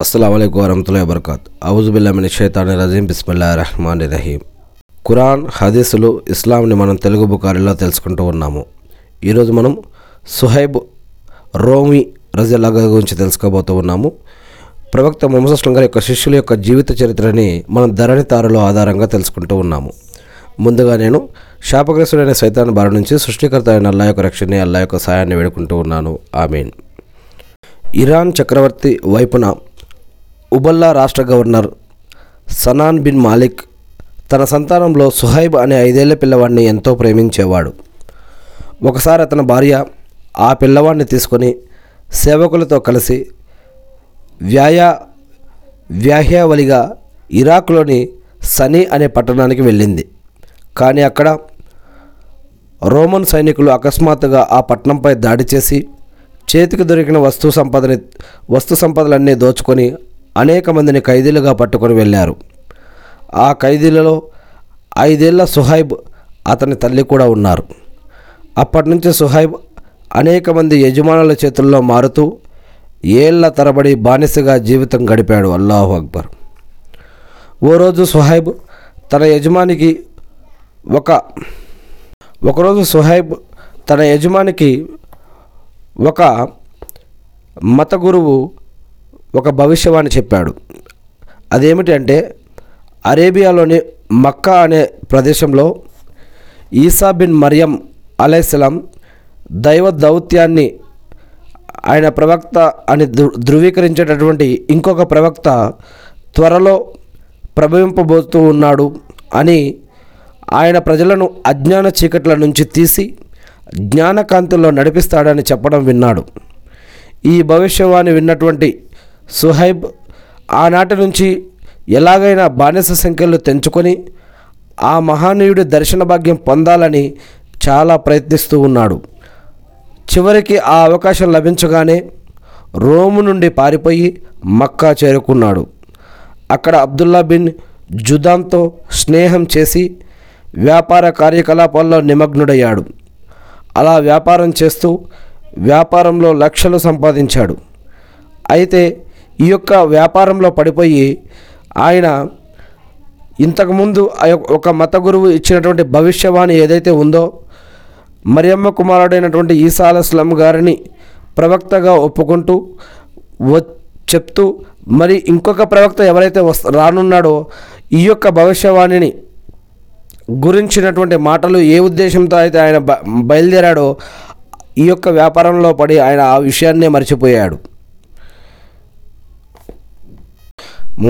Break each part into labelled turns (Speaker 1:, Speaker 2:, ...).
Speaker 1: అస్సలం అయికు వరహతుల్లా వబర్కాత్. అవుజుబిల్లామిని షైతాని రజీం. బిస్మిల్లా రహమాన్ రహీం. ఖురాన్ హదీసులు ఇస్లాంని మనం తెలుగు బుకారిలో తెలుసుకుంటూ ఉన్నాము. ఈరోజు మనం సుహైబ్ రోమి రజల్లాగా గురించి తెలుసుకోబోతూ ఉన్నాము. ప్రవక్త మొహమ్మద్ గారి యొక్క శిష్యుల యొక్క జీవిత చరిత్రని మనం ధరణి తారులో ఆధారంగా తెలుసుకుంటూ ఉన్నాము. ముందుగా నేను శాపగ్రస్తుడైన సైతాన్ బారి నుంచి సృష్టికర్త అయిన అల్లా యొక్క రక్షణని అల్లా యొక్క సాయాన్ని వేడుకుంటూ ఉన్నాను. ఆమీన్. ఇరాన్ చక్రవర్తి వైపున ఉబల్లా రాష్ట్ర గవర్నర్ సనాన్ బిన్ మాలిక్ తన సంతానంలో సుహైబ్ అనే ఐదేళ్ళ పిల్లవాడిని ఎంతో ప్రేమించేవాడు. ఒకసారి అతని భార్య ఆ పిల్లవాడిని తీసుకొని సేవకులతో కలిసి వ్యాయా వ్యాహ్యావలిగా ఇరాక్లోని సనీ అనే పట్టణానికి వెళ్ళింది. కానీ అక్కడ రోమన్ సైనికులు అకస్మాత్తుగా ఆ పట్టణంపై దాడి చేసి చేతికి దొరికిన వస్తు సంపదని వస్తు సంపదలన్నీ దోచుకొని అనేక మందిని ఖైదీలుగా పట్టుకొని వెళ్ళారు. ఆ ఖైదీలలో ఐదేళ్ళ సుహైబ్ అతని తల్లి కూడా ఉన్నారు. అప్పటి నుంచి సుహైబ్ అనేక మంది యజమానుల చేతుల్లో మారుతూ ఏళ్ళ తరబడి బానిసగా జీవితం గడిపాడు. అల్లాహు అక్బర్. ఓ రోజు సుహైబ్ తన యజమానికి ఒక ఒకరోజు సుహైబ్ తన యజమానికి ఒక మత గురువు ఒక భవిష్యవాణి చెప్పాడు. అదేమిటంటే అరేబియాలోని మక్కా అనే ప్రదేశంలో ఈసా బిన్ మరియం అలైస్లాం దైవ దౌత్యాన్ని ఆయన ప్రవక్త అని ధృవీకరించేటటువంటి ఇంకొక ప్రవక్త త్వరలో ప్రభవింపబోతూ ఉన్నాడు అని ఆయన ప్రజలను అజ్ఞాన చీకట్ల నుంచి తీసి జ్ఞానకాంతిలో నడిపిస్తాడని చెప్పడం విన్నాడు. ఈ భవిష్యవాణి విన్నటువంటి సుహైబ్ ఆనాటి నుంచి ఎలాగైనా బానిస సంఖ్యలు తెంచుకొని ఆ మహానీయుడి దర్శన భాగ్యం పొందాలని చాలా ప్రయత్నిస్తూ ఉన్నాడు. చివరికి ఆ అవకాశం లభించగానే రోము నుండి పారిపోయి మక్కా చేరుకున్నాడు. అక్కడ అబ్దుల్లా బిన్ జుదాంతో స్నేహం చేసి వ్యాపార కార్యకలాపాల్లో నిమగ్నుడయ్యాడు. అలా వ్యాపారం చేస్తూ వ్యాపారంలో లక్షలు సంపాదించాడు. అయితే ఈ యొక్క వ్యాపారంలో పడిపోయి ఆయన ఇంతకుముందు ఆ యొక్క- ఒక మత గురువు ఇచ్చినటువంటి భవిష్యవాణి ఏదైతే ఉందో మరియమ్మ కుమారుడైనటువంటి ఈసా స్లమ్ గారిని ప్రవక్తగా ఒప్పుకుంటూ వ చెప్తూ మరి ఇంకొక ప్రవక్త ఎవరైతే వస్త రానున్నాడో ఈ యొక్క భవిష్యవాణిని గురించినటువంటి మాటలు ఏ ఉద్దేశంతో అయితే ఆయన బ బయలుదేరాడో ఈ యొక్క వ్యాపారంలో పడి ఆయన ఆ విషయాన్నే మర్చిపోయాడు.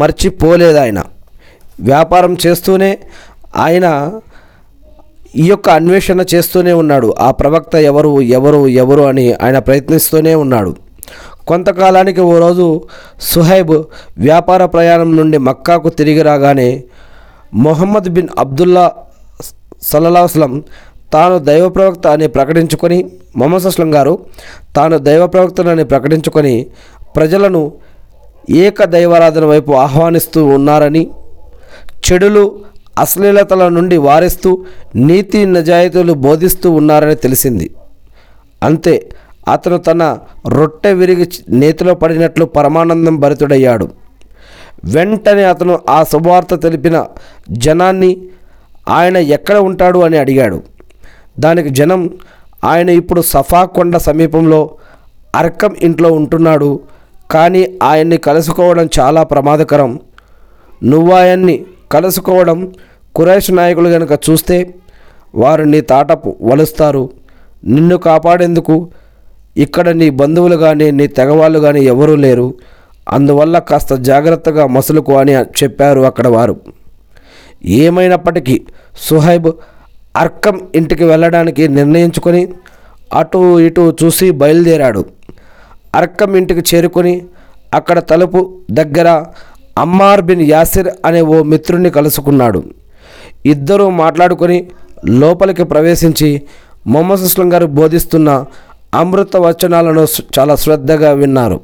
Speaker 1: మర్చిపోలేదు ఆయన వ్యాపారం చేస్తూనే ఆయన ఈ యొక్క అన్వేషణ చేస్తూనే ఉన్నాడు. ఆ ప్రవక్త ఎవరు ఎవరు ఎవరు అని ఆయన ప్రయత్నిస్తూనే ఉన్నాడు. కొంతకాలానికి ఓ రోజు సుహైబ్ వ్యాపార ప్రయాణం నుండి మక్కాకు తిరిగి రాగానే మొహమ్మద్ బిన్ అబ్దుల్లా సల్లల్లాహుస్లం తాను దైవ ప్రవక్త అని ప్రకటించుకొని మొహమ్మద్ అస్లం గారు తాను దైవ ప్రవక్తనని ప్రకటించుకొని ప్రజలను ఏక దైవారాధన వైపు ఆహ్వానిస్తూ ఉన్నారని చెడులు అశ్లీలతల నుండి వారిస్తూ నీతి నిజాయితీలు బోధిస్తూ ఉన్నారని తెలిసింది. అంతే అతను తన రొట్టె విరిగి నేతిలో పడినట్లు పరమానందం భరితుడయ్యాడు. వెంటనే అతను ఆ శుభవార్త తెలిపిన జనాన్ని ఆయన ఎక్కడ ఉంటాడు? అని అడిగాడు. దానికి జనం ఆయన ఇప్పుడు సఫా కొండ సమీపంలో అర్కం ఇంట్లో ఉంటున్నాడు. కానీ ఆయన్ని కలుసుకోవడం చాలా ప్రమాదకరం. నువ్వు ఆయన్ని కలుసుకోవడం కురేష్ నాయకులు గనుక చూస్తే వారు నీ తాటపు వలుస్తారు. నిన్ను కాపాడేందుకు ఇక్కడ నీ బంధువులు కానీ నీ తెగవాళ్ళు కానీ ఎవరూ లేరు. అందువల్ల కాస్త జాగ్రత్తగా మసులుకు అని చెప్పారు అక్కడ వారు. ఏమైనప్పటికీ సుహైబ్ అర్కం ఇంటికి వెళ్ళడానికి నిర్ణయించుకొని అటు ఇటు చూసి బయలుదేరాడు. అర్కం ఇంటికి చేరుకొని అక్కడ తలుపు దగ్గర అమ్మార్ బిన్ యాసిర్ అనే ఓ మిత్రుణ్ణి కలుసుకున్నాడు. ఇద్దరూ మాట్లాడుకొని లోపలికి ప్రవేశించి మొహమ్మద్ అస్లం గారు బోధిస్తున్న అమృత వచనాలను చాలా శ్రద్ధగా విన్నారు.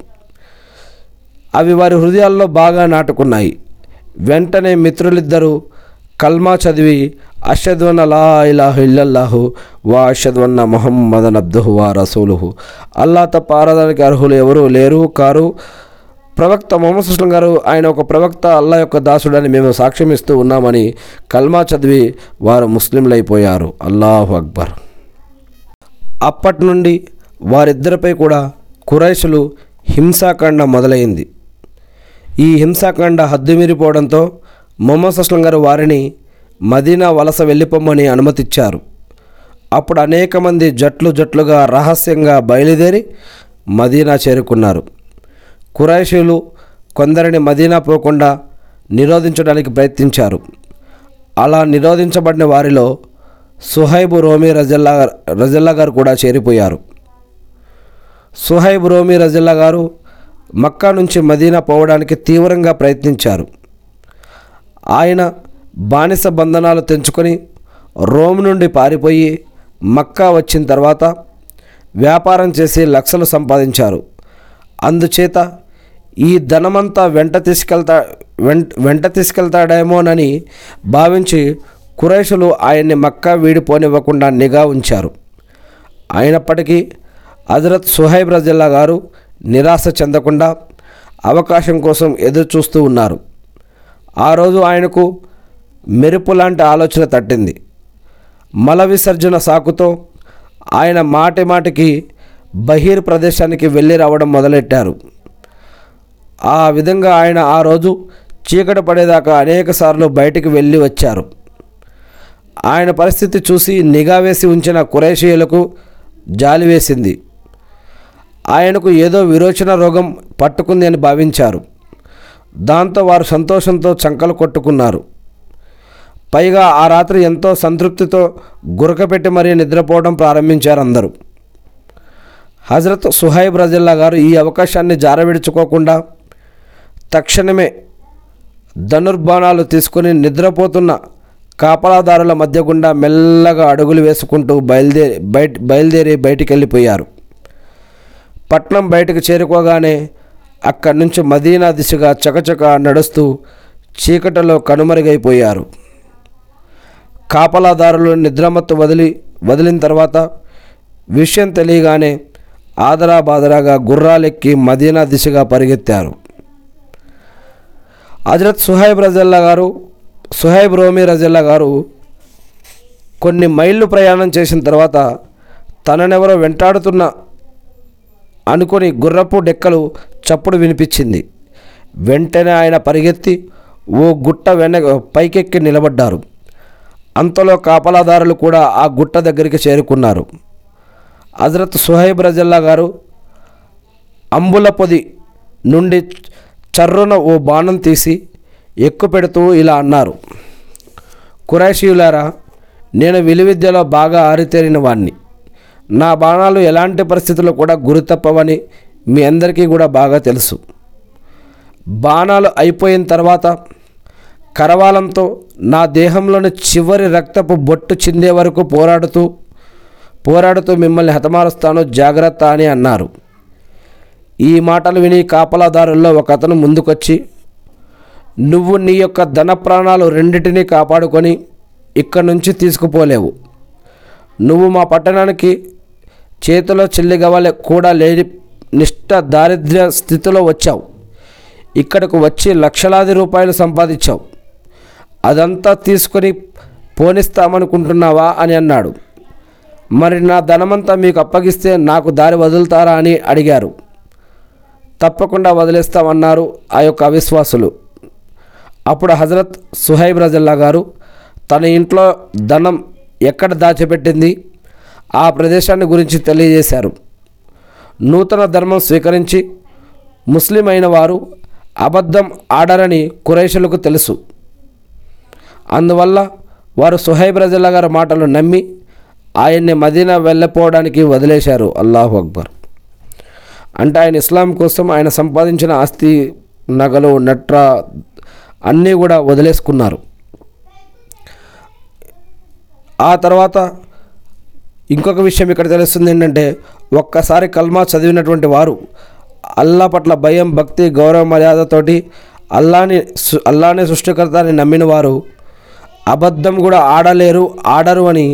Speaker 1: అవి వారి హృదయాల్లో బాగా నాటుకున్నాయి. వెంటనే మిత్రులిద్దరూ కల్మా చదివి అషద్వన్న లా ఇలాహ ఇల్లల్లాహు వా అషద్వన్న మొహమ్మదన్ అబ్దుహు వా రసూలుహు. అల్లా తప్ప ఆరాధనకి అర్హులు ఎవరూ లేరు కారు ప్రవక్త మొహమ్మద్ సుస్లం గారు ఆయన ఒక ప్రవక్త అల్లా యొక్క దాసుడని మేము సాక్ష్యం ఇస్తూ ఉన్నామని కల్మా చదివి వారు ముస్లింలైపోయారు. అల్లాహు అక్బర్. అప్పటి నుండి వారిద్దరిపై కూడా కురైసులు హింసాకాండ మొదలైంది. ఈ హింసాకాండ హద్దుమీరిపోవడంతో మొహమ్మద్ అస్లం గారు వారిని మదీనా వలస వెళ్ళిపోమని అనుమతిచ్చారు. అప్పుడు అనేక మంది జట్లు జట్లుగా రహస్యంగా బయలుదేరి మదీనా చేరుకున్నారు. కురైషీలు కొందరిని మదీనా పోకుండా నిరోధించడానికి ప్రయత్నించారు. అలా నిరోధించబడిన వారిలో సుహైబు రోమి రజల్లా రజల్లా గారు కూడా చేరిపోయారు. సుహైబ్ రోమి రజల్లా గారు మక్కా నుంచి మదీనా పోవడానికి తీవ్రంగా ప్రయత్నించారు. ఆయన బానిస బంధనాలు తెంచుకొని రోమ్ నుండి పారిపోయి మక్కా వచ్చిన తర్వాత వ్యాపారం చేసి లక్షలు సంపాదించారు. అందుచేత ఈ ధనమంతా వెంట తీసుకెళ్తా వెంట వెంట తీసుకెళ్తాడేమోనని భావించి కురేషులు ఆయన్ని మక్కా వీడిపోనివ్వకుండా నిఘా ఉంచారు. అయినప్పటికీ హజరత్ సుహైబ్ రజిల్లా గారు నిరాశ చెందకుండా అవకాశం కోసం ఎదురు చూస్తూ ఉన్నారు. ఆ రోజు ఆయనకు మెరుపు లాంటి ఆలోచన తట్టింది. మల విసర్జన సాకుతో ఆయన మాటి మాటికి బహిర్ ప్రదేశానికి వెళ్ళి రావడం మొదలెట్టారు. ఆ విధంగా ఆయన ఆ రోజు చీకటి పడేదాకా అనేకసార్లు బయటికి వెళ్ళి వచ్చారు. ఆయన పరిస్థితి చూసి నిఘా వేసి ఉంచిన కురేషీయులకు జాలి వేసింది. ఆయనకు ఏదో విరోచన రోగం పట్టుకుంది అని భావించారు. దాంతో వారు సంతోషంతో చంకలు కొట్టుకున్నారు. పైగా ఆ రాత్రి ఎంతో సంతృప్తితో గురకపెట్టి మరీ నిద్రపోవడం ప్రారంభించారు అందరూ హజరత్ సుహైబ్ రజిల్లా గారు ఈ అవకాశాన్ని జారవిడుచుకోకుండా తక్షణమే ధనుర్బాణాలు తీసుకుని నిద్రపోతున్న కాపలాదారుల మధ్య గుండా మెల్లగా అడుగులు వేసుకుంటూ బయలుదేరి బయట బయలుదేరి బయటికి వెళ్ళిపోయారు పట్నం బయటకు చేరుకోగానే అక్కడి నుంచి మదీనా దిశగా చకచక నడుస్తూ చీకటలో కనుమరుగైపోయారు. కాపలాదారులు నిద్రమత్తు వదిలి వదిలిన తర్వాత విషయం తెలియగానే ఆదరా బాదరాగా గుర్రాలెక్కి మదీనా దిశగా పరిగెత్తారు. హజరత్ సుహైబ్ రజల్లా గారు సుహైబ్ రోమి రజల్లా గారు కొన్ని మైళ్ళు ప్రయాణం చేసిన తర్వాత తననెవరో వెంటాడుతున్న అనుకొని గుర్రపు డెక్కలు చప్పుడు వినిపించింది. వెంటనే ఆయన పరిగెత్తి ఓ గుట్ట వెన పైకెక్కి నిలబడ్డారు. అంతలో కాపలాదారులు కూడా ఆ గుట్ట దగ్గరికి చేరుకున్నారు. హజరత్ సుహైబ్ రజల్లా గారు అంబుల పొది నుండి చర్రున ఓ బాణం తీసి ఎక్కుపెడుతూ ఇలా అన్నారు. కురైషీయులారా నేను విలువిద్యలో బాగా ఆరితేరిన వాణ్ణి. నా బాణాలు ఎలాంటి పరిస్థితుల్లో కూడా గురితప్పవని మీ అందరికీ కూడా బాగా తెలుసు. బాణాలు అయిపోయిన తర్వాత కరవాలంతో నా దేహంలోని చివరి రక్తపు బొట్టు చిందే వరకు పోరాడుతూ పోరాడుతూ మిమ్మల్ని హతమారుస్తాను జాగ్రత్త అని అన్నారు. ఈ మాటలు విని కాపలాదారుల్లో ఒక అతను ముందుకొచ్చి నువ్వు నీ యొక్క ధన ప్రాణాలు రెండింటినీ కాపాడుకొని ఇక్కడి నుంచి తీసుకుపోలేవు. నువ్వు మా పట్టణానికి చేతిలో చెల్లిగవలే కూడా లేని నిష్ట దారిద్ర్య స్థితిలో వచ్చావు. ఇక్కడకు వచ్చి లక్షలాది రూపాయలు సంపాదించావు. అదంతా తీసుకొని పోనిస్తామనుకుంటున్నావా అని అన్నాడు. మరి నా ధనమంతా మీకు అప్పగిస్తే నాకు దారి వదులుతారా అని అడిగారు. తప్పకుండా వదిలేస్తామన్నారు ఆ యొక్క అవిశ్వాసులు. అప్పుడు హజరత్ సుహైబ్ రజల్లా గారు తన ఇంట్లో ధనం ఎక్కడ దాచిపెట్టింది? ఆ ప్రదేశాన్ని గురించి తెలియజేశారు. నూతన ధర్మం స్వీకరించి ముస్లిం అయిన వారు అబద్ధం ఆడరని కురైషులకు తెలుసు. అందువల్ల వారు సుహైబ్ రజల్లా గారి మాటలు నమ్మి ఆయన్ని మదీనా వెళ్ళిపోవడానికి వదిలేశారు. అల్లాహు అక్బర్. అంటే ఆయన ఇస్లాం కోసం ఆయన సంపాదించిన ఆస్తి నగలు నట్ర అన్నీ కూడా వదిలేసుకున్నారు. ఆ తర్వాత ఇంకొక విషయం ఇక్కడ తెలుస్తుంది ఏంటంటే ఒక్కసారి కల్మా చదివినటువంటి వారు అల్లా పట్ల భయం భక్తి గౌరవ మర్యాదతోటి అల్లాని అల్లానే సృష్టికర్త అని నమ్మిన వారు అబద్ధం కూడా ఆడలేరు ఆడరు అని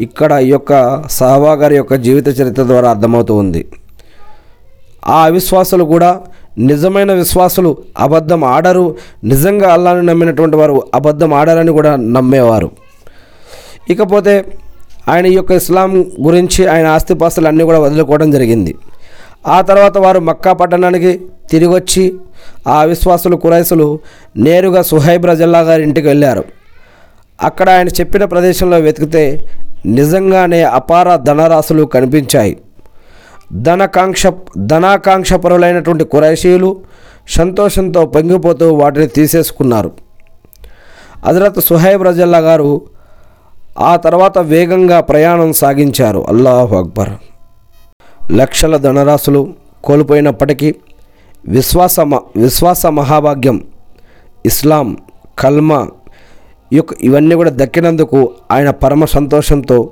Speaker 1: ఇక్కడ ఈ యొక్క సహవా గారి యొక్క జీవిత చరిత్ర ద్వారా అర్థమవుతూ ఉంది. ఆ అవిశ్వాసులు కూడా నిజమైన విశ్వాసులు అబద్ధం ఆడరు నిజంగా అల్లాను నమ్మినటువంటి వారు అబద్ధం ఆడరని కూడా నమ్మేవారు. ఇకపోతే ఆయన యొక్క ఇస్లాం గురించి ఆయన ఆస్తిపాస్తులు అన్నీ కూడా వదులుకోవడం జరిగింది. ఆ తర్వాత వారు మక్కా పట్టణానికి తిరిగి వచ్చి ఆ విశ్వాసులు కురైసులు నేరుగా సుహైబ్ రజల్లా గారి ఇంటికి వెళ్ళారు. అక్కడ ఆయన చెప్పిన ప్రదేశంలో వెతికితే నిజంగానే అపార ధనరాశులు కనిపించాయి. ధనకాంక్ష ధనాకాంక్షపరులైనటువంటి కురైషీలు సంతోషంతో పొంగిపోతూ వాటిని తీసేసుకున్నారు. హజరత్ సుహైబ్ రజల్లా గారు ఆ తర్వాత వేగంగా ప్రయాణం సాగించారు. అల్లాహు అక్బర్. లక్షల ధనరాశులు కోల్పోయినప్పటికీ విశ్వాస విశ్వాస మహాభాగ్యం ఇస్లాం కల్మా యొక్క ఇవన్నీ కూడా దక్కినందుకు ఆయన పరమ సంతోషంతో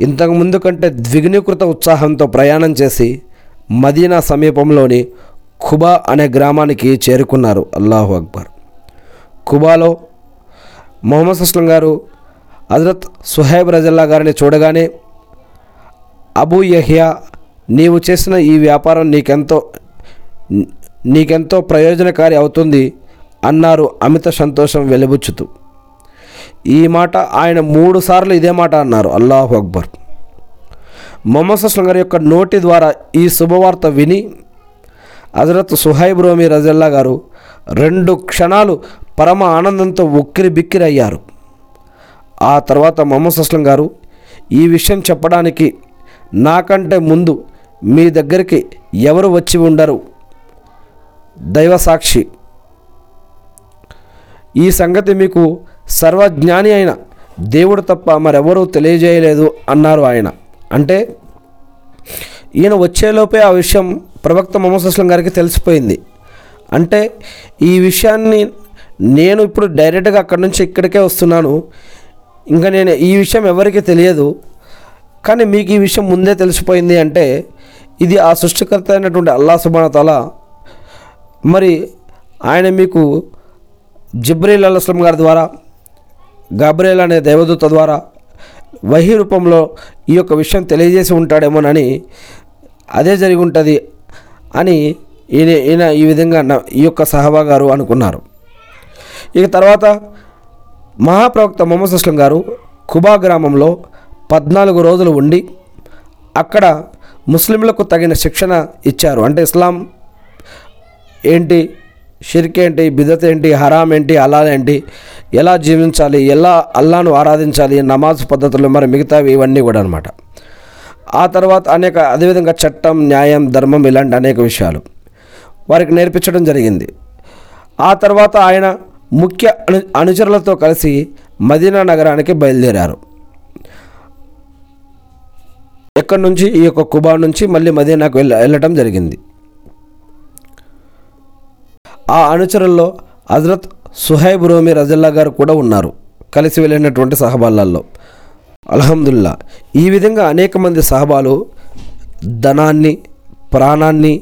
Speaker 1: ఇంతకు ముందు కంటే ద్విగుణీకృత ఉత్సాహంతో ప్రయాణం చేసి మదీనా సమీపంలోని ఖుబా అనే గ్రామానికి చేరుకున్నారు. అల్లాహు అక్బర్. ఖుబాలో మొహమ్మద్ అస్లం గారు హజరత్ సుహైబ్ రజల్లా గారిని చూడగానే అబూ యహియా నీవు చేసిన ఈ వ్యాపారం నీకెంతో నీకెంతో ప్రయోజనకారి అవుతుంది అన్నారు అమిత సంతోషం వెలిబుచ్చుతూ. ఈ మాట ఆయన మూడు సార్లు ఇదే మాట అన్నారు. అల్లాహు అక్బర్. మొహమ్మద్ అస్లం గారి యొక్క నోటి ద్వారా ఈ శుభవార్త విని హజరత్ సుహైబ్ రోమి రజల్లా గారు రెండు క్షణాలు పరమ ఆనందంతో ఉక్కిరి బిక్కిరి అయ్యారు. ఆ తర్వాత మొహమ్మద్ అస్లం గారు ఈ విషయం చెప్పడానికి నాకంటే ముందు మీ దగ్గరికి ఎవరు వచ్చి ఉండరు? దైవ సాక్షి. ఈ సంగతి మీకు సర్వజ్ఞాని అయిన దేవుడు తప్ప మరెవరూ తెలియజేయలేదు అన్నారు ఆయన. అంటే ఈయన వచ్చేలోపే ఆ విషయం ప్రవక్త మొహమ్మద్ అస్లం గారికి తెలిసిపోయింది. అంటే ఈ విషయాన్ని నేను ఇప్పుడు డైరెక్ట్గా అక్కడి నుంచి ఇక్కడికే వస్తున్నాను. ఇంకా నేను ఈ విషయం ఎవరికి తెలియదు కానీ మీకు ఈ విషయం ముందే తెలిసిపోయింది అంటే ఇది ఆ సృష్టికర్త అయినటువంటి అల్లా సుబానతల మరి ఆయన మీకు జిబ్రీల్ అల్లాస్లం గారి ద్వారా గాబ్రేల్ అనే దేవదూత ద్వారా వహి రూపంలో ఈ యొక్క విషయం తెలియజేసి ఉంటాడేమోనని అదే జరిగి ఉంటుంది అని ఈయన ఈయన ఈ విధంగా ఈ యొక్క సహబా గారు అనుకున్నారు. ఇక తర్వాత మహాప్రవక్త మొహమ్మద్ అస్లం గారు కుబా గ్రామంలో పద్నాలుగు రోజులు ఉండి అక్కడ ముస్లింలకు తగిన శిక్షణ ఇచ్చారు. అంటే ఇస్లాం ఏంటి షిర్క్ ఏంటి బిదత్ ఏంటి హరాం ఏంటి అలా ఏంటి ఎలా జీవించాలి ఎలా అల్లాను ఆరాధించాలి నమాజ్ పద్ధతులు మరి మిగతావి ఇవన్నీ కూడా అనమాట ఆ తర్వాత అనేక అదేవిధంగా చట్టం న్యాయం ధర్మం ఇలాంటి అనేక విషయాలు వారికి నేర్పించడం జరిగింది. ఆ తర్వాత ఆయన ముఖ్య అను అనుచరులతో కలిసి మదీనా నగరానికి బయలుదేరారు. ఎక్కడి నుంచి? ఈ యొక్క కుబా నుంచి మళ్ళీ మదీనాకు వెళ్ళ వెళ్ళటం జరిగింది. ఆ అనుచరుల్లో హజరత్ సుహైబ్ రోమి రజల్లా గారు కూడా ఉన్నారు. కలిసి వెళ్ళినటువంటి సహబాలలో. అల్హమ్దుల్లా ఈ విధంగా అనేక మంది సహబాలు ధనాన్ని ప్రాణాన్ని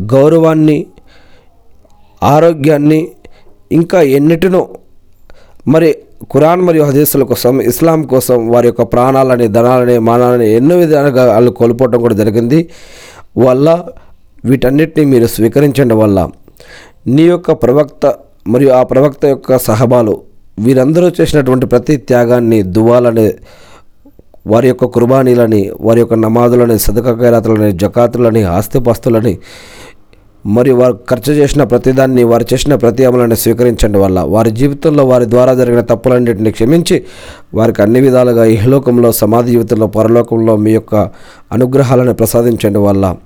Speaker 1: గౌరవాన్ని ఆరోగ్యాన్ని ఇంకా ఎన్నిటినో మరి ఖురాన్ మరియు హదీసుల కోసం ఇస్లాం కోసం వారి యొక్క ప్రాణాలని ధనాలని మానాలని ఎన్నో విధాలుగా వాళ్ళు కోల్పోవడం కూడా జరిగింది. వల్ల వీటన్నిటిని మీరు స్వీకరించడం వల్ల నీ యొక్క ప్రవక్త మరియు ఆ ప్రవక్త యొక్క సహబాలు వీరందరూ చేసినటువంటి ప్రతి త్యాగాన్ని దువాలని వారి యొక్క కుర్బానీలని వారి యొక్క నమాజులని సదకా ఖైరాతులని జకాతులని ఆస్తిపాస్తులని మరియు వారు ఖర్చు చేసిన ప్రతిదాన్ని వారు చేసిన ప్రతి అమలని స్వీకరించండి వల్ల వారి జీవితంలో వారి ద్వారా జరిగిన తప్పులన్నింటినీ క్షమించి వారికి అన్ని విధాలుగా ఇహలోకంలో సమాధి జీవితంలో పరలోకంలో మీ యొక్క అనుగ్రహాలను ప్రసాదించండి వల్ల.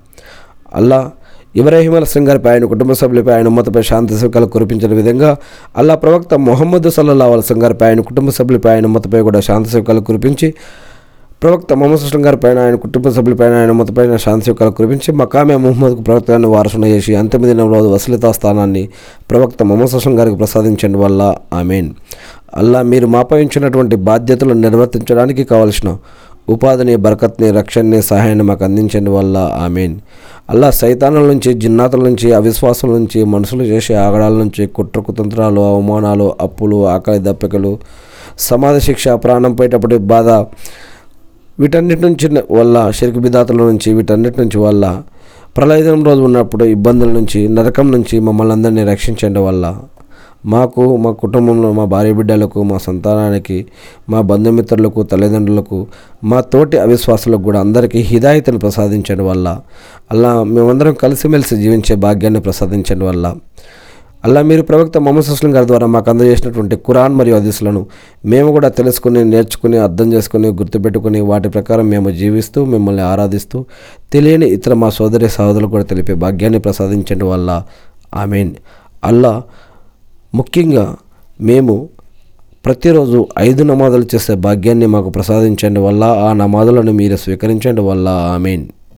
Speaker 1: అల్లా ఇబ్రాహిం అలస్లం గారిపై ఆయన కుటుంబ సభ్యులపై ఆయన ఉమ్మతపై శాంతి సుఖాలు కురిపించిన విధంగా అల్లా ప్రవక్త మొహమ్మద్ సల్లల్లా అలస్లం గారిపై ఆయన కుటుంబ సభ్యులపై ఆయన ఉమ్మతపై కూడా శాంతి సుఖాలు కురిపించి ప్రవక్త మొహమ్మద్ సుస్లం గారి పైన ఆయన కుటుంబ సభ్యులపైన ఆయన మొత్తపైన శాంతి యొక్క కురిపించి మకామె మహమ్మద్కు ప్రవక్తను వారసున చేసి అంతిమ దినంలో వసలితా స్థానాన్ని ప్రవక్త మొహమ్మద్ సుస్లం గారికి ప్రసాదించండి వల్ల ఆమెన్. అల్లా మీరు మాపై ఉంచినటువంటి బాధ్యతలను నిర్వర్తించడానికి కావలసిన ఉపాధిని బరకత్ని రక్షణని సహాయాన్ని మాకు అందించండి వల్ల ఆమెన్. అల్లా సైతానుల నుంచి జిన్నాతుల నుంచి అవిశ్వాసం నుంచి మనుషులు చేసే ఆగడాల నుంచి కుట్ర కుతంత్రాలు అవమానాలు అప్పులు ఆకలి దప్పికలు సమాధి శిక్ష ప్రాణం పోయేటప్పుడు బాధ వీటన్నిటి నుంచి వల్ల షిరికి బిదాతుల నుంచి వీటన్నిటి నుంచి వల్ల ప్రళయం రోజు ఉన్నప్పుడు ఇబ్బందుల నుంచి నరకం నుంచి మమ్మల్ని అందరినీ రక్షించండి వల్ల. మాకు మా కుటుంబంలో మా భార్య బిడ్డలకు మా సంతానానికి మా బంధుమిత్రులకు తల్లిదండ్రులకు మా తోటి అవిశ్వాసులకు కూడా అందరికీ హిదాయతను ప్రసాదించడం వల్ల. అలా మేమందరం కలిసిమెలిసి జీవించే భాగ్యాన్ని ప్రసాదించడం వల్ల. అలా మీరు ప్రవక్త మొహమ్మద్ సుస్లం గారి ద్వారా మాకు అందజేసినటువంటి ఖురాన్ మరియు హదీసులను మేము కూడా తెలుసుకుని నేర్చుకుని అర్థం చేసుకుని గుర్తుపెట్టుకుని వాటి ప్రకారం మేము జీవిస్తూ మిమ్మల్ని ఆరాధిస్తూ తెలియని ఇతర మా సోదరి సహోదరులు కూడా తెలిపే భాగ్యాన్ని ప్రసాదించండి వల్ల. ఆమెన్. అల్లా ముఖ్యంగా మేము ప్రతిరోజు ఐదు నమాజులు చేసే భాగ్యాన్ని మాకు ప్రసాదించండి వల్ల ఆ నమాజులను మీరు స్వీకరించండి వల్ల. ఆమెన్.